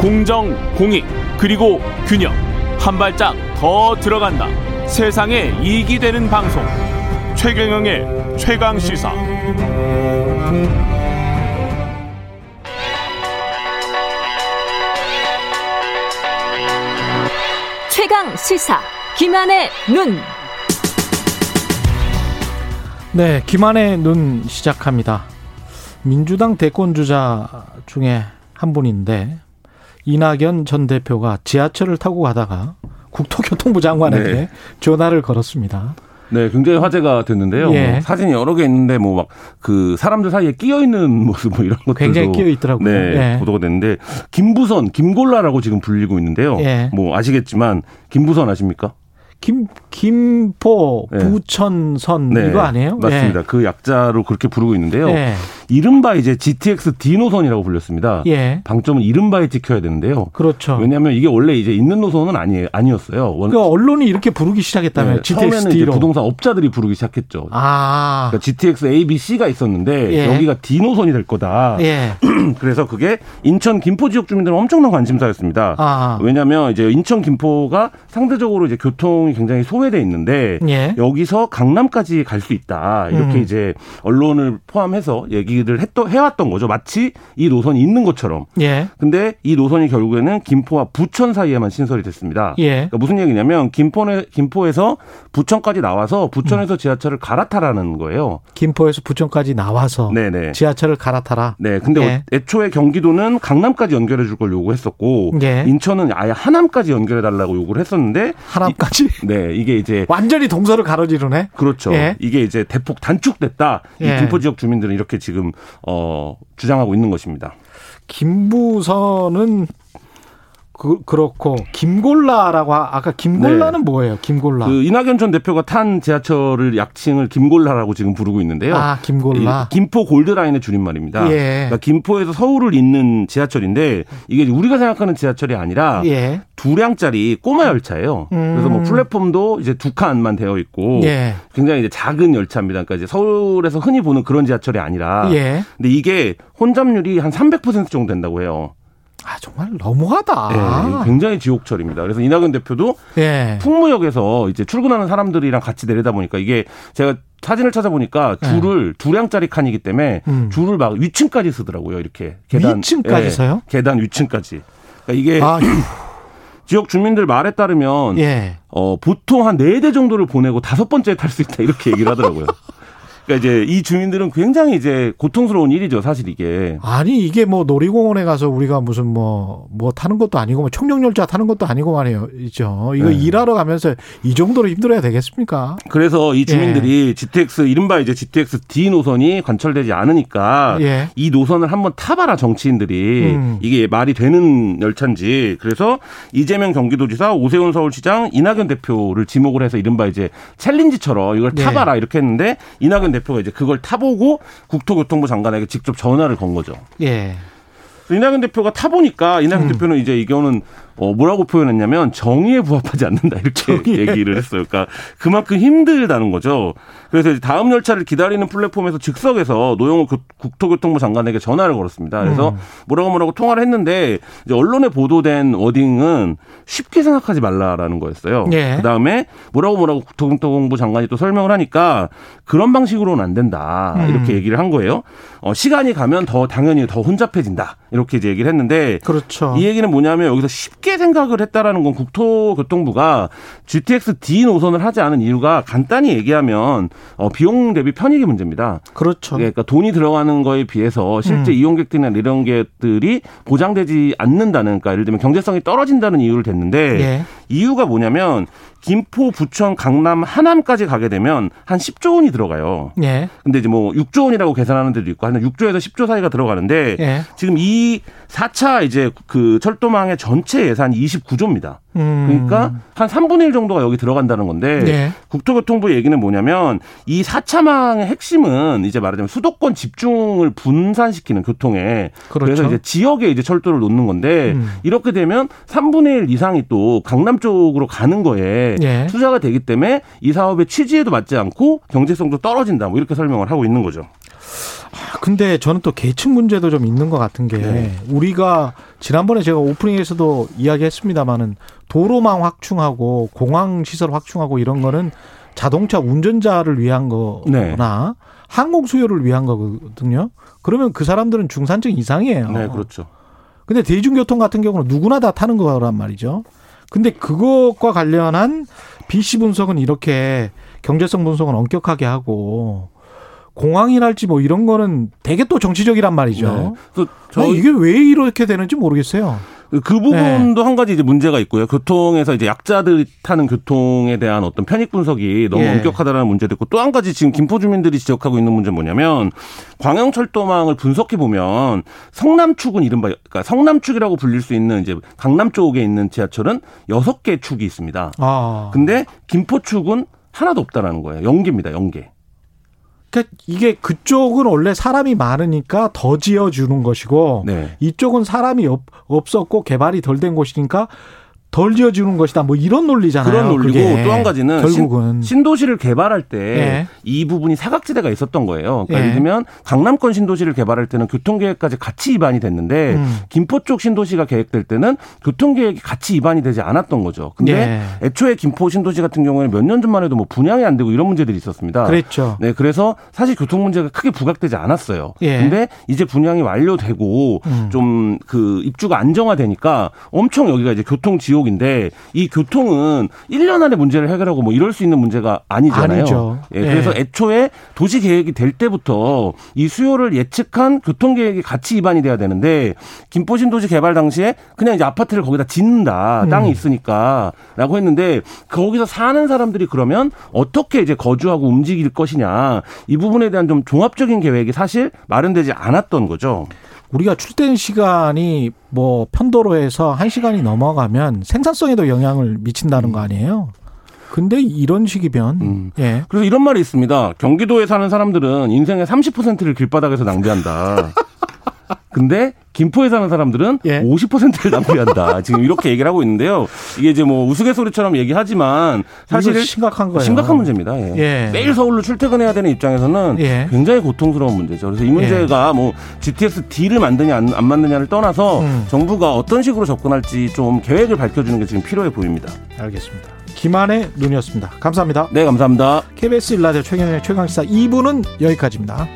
공정, 공익, 그리고 균형. 한 발짝 더 들어간다. 세상에 이익이 되는 방송. 최경영의 최강 시사. 최강 시사. 김한의 눈. 네, 김한의 눈 시작합니다. 민주당 대권 주자 중에 한 분인데 이낙연 전 대표가 지하철을 타고 가다가 국토교통부 장관에게 네. 전화를 걸었습니다. 네, 굉장히 화제가 됐는데요. 예. 뭐 사진이 여러 개 있는데 뭐 막 그 사람들 사이에 끼어 있는 모습 뭐 이런 것들도 굉장히 끼어 있더라고요. 네, 예. 보도가 됐는데 김부선, 김골라라고 지금 불리고 있는데요. 예. 뭐 아시겠지만 김부선 아십니까? 김 김포 네. 부천선 네. 이거 아니에요? 맞습니다. 네. 그 약자로 그렇게 부르고 있는데요. 네. 이른바 이제 GTX D 노선이라고 불렸습니다. 예. 방점은 이른바에 찍혀야 되는데요. 그렇죠. 왜냐하면 이게 원래 이제 있는 노선은 아니 아니었어요. 그러니까 언론이 이렇게 부르기 시작했다면 네. GTX 처음에는 D로. 이제 부동산 업자들이 부르기 시작했죠. 아. 그러니까 GTX A, B, C가 있었는데 예. 여기가 D 노선이 될 거다. 예. 그래서 그게 인천 김포 지역 주민들은 엄청난 관심사였습니다. 아. 왜냐하면 이제 인천 김포가 상대적으로 이제 교통이 굉장히 소외돼 있는데 예. 여기서 강남까지 갈 수 있다. 이렇게 음. 이제 언론을 포함해서 얘기 얘기를 했던, 해왔던 거죠. 마치 이 노선이 있는 것처럼. 예. 근데 이 노선이 결국에는 김포와 부천 사이에만 신설이 됐습니다. 예. 그러니까 무슨 얘기냐면 김포에, 김포에서 부천까지 나와서 부천에서 음. 지하철을 갈아타라는 거예요. 김포에서 부천까지 나와서 네네. 지하철을 갈아타라. 네. 근데 예. 애초에 경기도는 강남까지 연결해 줄 걸 요구했었고 예. 인천은 아예 하남까지 연결해 달라고 요구를 했었는데 하남까지? 이, 네. 이게 이제 완전히 동서를 가로지르네. 그렇죠. 예. 이게 이제 대폭 단축됐다. 이 예. 김포 지역 주민들은 이렇게 지금 어, 주장하고 있는 것입니다. 김부선은 그, 그렇고 김골라라고 아까 김골라는 네. 뭐예요? 김골라. 그 이낙연 전 대표가 탄 지하철을 약칭을 김골라라고 지금 부르고 있는데요. 아, 김골라. 김포 골드라인의 줄임말입니다. 예. 그러니까 김포에서 서울을 잇는 지하철인데 이게 우리가 생각하는 지하철이 아니라 예. 두 량짜리 꼬마 열차예요. 음. 그래서 뭐 플랫폼도 이제 두 칸만 되어 있고 예. 굉장히 이제 작은 열차입니다. 그러니까 이제 서울에서 흔히 보는 그런 지하철이 아니라 예. 근데 이게 혼잡률이 한 300% 정도 된다고 해요. 아 정말 너무하다. 네, 굉장히 지옥철입니다. 그래서 이낙연 대표도 네. 풍무역에서 이제 출근하는 사람들이랑 같이 내리다 보니까 이게 제가 사진을 찾아보니까 줄을 네. 두 량짜리 칸이기 때문에 음. 줄을 막 위층까지 쓰더라고요. 이렇게 계단 위층까지 예, 서요? 계단 위층까지. 그러니까 이게 아, 지역 주민들 말에 따르면 예. 어, 보통 한 네 대 정도를 보내고 다섯 번째 탈 수 있다 이렇게 얘기를 하더라고요. 그러니까 이제 이 주민들은 굉장히 이제 고통스러운 일이죠, 사실 이게. 아니 이게 뭐 놀이공원에 가서 우리가 무슨 뭐뭐 뭐 타는 것도 아니고 뭐 청룡열차 타는 것도 아니고 말이에요, 있죠. 이거 네. 일하러 가면서 이 정도로 힘들어야 되겠습니까? 그래서 이 주민들이 예. GTX 이른바 이제 GTX D 노선이 관철되지 않으니까 예. 이 노선을 한번 타봐라 정치인들이 음. 이게 말이 되는 열차인지 그래서 이재명 경기도지사 오세훈 서울시장 이낙연 대표를 지목을 해서 이른바 이제 챌린지처럼 이걸 예. 타봐라 예. 이렇게 했는데 이낙연 대표 가 이제 그걸 타보고 국토교통부 장관에게 직접 전화를 건 거죠. 예. 이낙연 대표가 타보니까 이낙연 음. 대표는 이제 이거는 어, 뭐라고 표현했냐면 정의에 부합하지 않는다 이렇게. 얘기를 했어요. 그러니까 그만큼 힘들다는 거죠. 그래서 다음 열차를 기다리는 플랫폼에서 즉석에서 노영호 국토교통부 장관에게 전화를 걸었습니다. 그래서 음. 뭐라고 뭐라고 통화를 했는데 언론에 보도된 워딩은 쉽게 생각하지 말라라는 거였어요. 예. 그 다음에 뭐라고 뭐라고 국토교통부 장관이 또 설명을 하니까 그런 방식으로는 안 된다 음. 이렇게 얘기를 한 거예요. 어, 시간이 가면 더 당연히 더 혼잡해진다 이렇게 이제 얘기를 했는데 그렇죠. 이 얘기는 뭐냐면 여기서 쉽게 쉽게 생각을 했다라는 건 국토교통부가 GTX D 노선을 하지 않은 이유가 간단히 얘기하면 어, 비용 대비 편익의 문제입니다. 그렇죠. 그러니까 돈이 들어가는 거에 비해서 실제 음. 이용객들이나 이런 것들이 보장되지 않는다는 그러니까 예를 들면 경제성이 떨어진다는 이유를 댔는데 예. 이유가 뭐냐면 김포, 부천, 강남, 하남까지 가게 되면 한 10조 원이 들어가요. 예. 근데 이제 뭐 6조 원이라고 계산하는 데도 있고 한 6조에서 10조 사이가 들어가는데 예. 지금 이 4차 이제 그 철도망의 전체 예산 이 29조입니다. 음. 그러니까 한 3분의 1 정도가 여기 들어간다는 건데 예. 국토교통부 얘기는 뭐냐면 이 4차망의 핵심은 이제 말하자면 수도권 집중을 분산시키는 교통에 그렇죠. 그래서 이제 지역에 이제 철도를 놓는 건데 음. 이렇게 되면 3분의 1 이상이 또 강남 쪽으로 가는 거에 예. 투자가 되기 때문에 이 사업의 취지에도 맞지 않고 경제성도 떨어진다. 뭐 이렇게 설명을 하고 있는 거죠. 아, 근데 저는 또 계층 문제도 좀 있는 것 같은 게 네. 우리가 지난번에 제가 오프닝에서도 이야기했습니다마는 도로망 확충하고 공항 시설 확충하고 이런 거는 자동차 운전자를 위한 거나 네. 항공 수요를 위한 거거든요. 그러면 그 사람들은 중산층 이상이에요. 네, 그렇죠. 근데 대중교통 같은 경우는 누구나 다 타는 거란 말이죠. 근데 그것과 관련한 BC 분석은 이렇게 경제성 분석은 엄격하게 하고 공항이랄지 뭐 이런 거는 되게 또 정치적이란 말이죠. 네. 저 이게 왜 이렇게 되는지 모르겠어요. 그 부분도 네. 한 가지 이제 문제가 있고요. 교통에서 이제 약자들이 타는 교통에 대한 어떤 편익 분석이 너무 예. 엄격하다는 문제도 있고 또 한 가지 지금 김포 주민들이 지적하고 있는 문제는 뭐냐면 광양철도망을 분석해 보면 성남축은 이른바 그러니까 성남축이라고 불릴 수 있는 이제 강남 쪽에 있는 지하철은 여섯 개 축이 있습니다. 아. 근데 김포축은 하나도 없다라는 거예요. 연계입니다. 연계. 그러니까 이게 그쪽은 원래 사람이 많으니까 더 지어주는 것이고 네. 이쪽은 사람이 없, 없었고 개발이 덜 된 곳이니까 덜 지어주는 것이다. 뭐 이런 논리잖아요. 그런 논리고 또 한 가지는 결국은 신, 도시를 개발할 때이 네. 부분이 사각지대가 있었던 거예요. 그러니까 네. 예를 들면 강남권 신도시를 개발할 때는 교통계획까지 같이 입안이 됐는데 음. 김포 쪽 신도시가 계획될 때는 교통계획이 같이 입안이 되지 않았던 거죠. 근데 네. 애초에 김포 신도시 같은 경우에는 몇 년 전만 해도 뭐 분양이 안 되고 이런 문제들이 있었습니다. 그랬죠. 네, 그래서 사실 교통 문제가 크게 부각되지 않았어요. 예. 근데 이제 분양이 완료되고 음. 좀그 입주가 안정화되니까 엄청 여기가 이제 교통 지역 지옥인데 이 교통은 1년 안에 문제를 해결하고 뭐 이럴 수 있는 문제가 아니잖아요. 아니죠. 예, 그래서 예. 애초에 도시 계획이 될 때부터 이 수요를 예측한 교통 계획이 같이 입안이 돼야 되는데 김포 신 도시 개발 당시에 그냥 이제 아파트를 거기다 짓는다. 땅이 음. 있으니까라고 했는데 거기서 사는 사람들이 그러면 어떻게 이제 거주하고 움직일 것이냐. 이 부분에 대한 좀 종합적인 계획이 사실 마련되지 않았던 거죠. 우리가 출퇴근 시간이 뭐 편도로에서 한시간이 넘어가면 생산성에도 영향을 미친다는 거 아니에요? 근데 이런 식이면 음. 예. 그래서 이런 말이 있습니다. 경기도에 사는 사람들은 인생의 30%를 길바닥에서 낭비한다. 근데 김포에 사는 사람들은 예. 50%를 낭비한다. 지금 이렇게 얘기를 하고 있는데요. 이게 이제 뭐 우스갯소리처럼 얘기하지만 사실 심각한 거예요. 심각한 문제입니다. 예. 예. 매일 서울로 출퇴근해야 되는 입장에서는 예. 굉장히 고통스러운 문제죠. 그래서 이 문제가 예. 뭐 GTS D를 만드냐 안, 안 만드냐를 떠나서 음. 정부가 어떤 식으로 접근할지 좀 계획을 밝혀주는 게 지금 필요해 보입니다. 알겠습니다. 김한의 눈이었습니다. 감사합니다. 네, 감사합니다. KBS 일라디오 최경의 최강시사 2부는 여기까지입니다.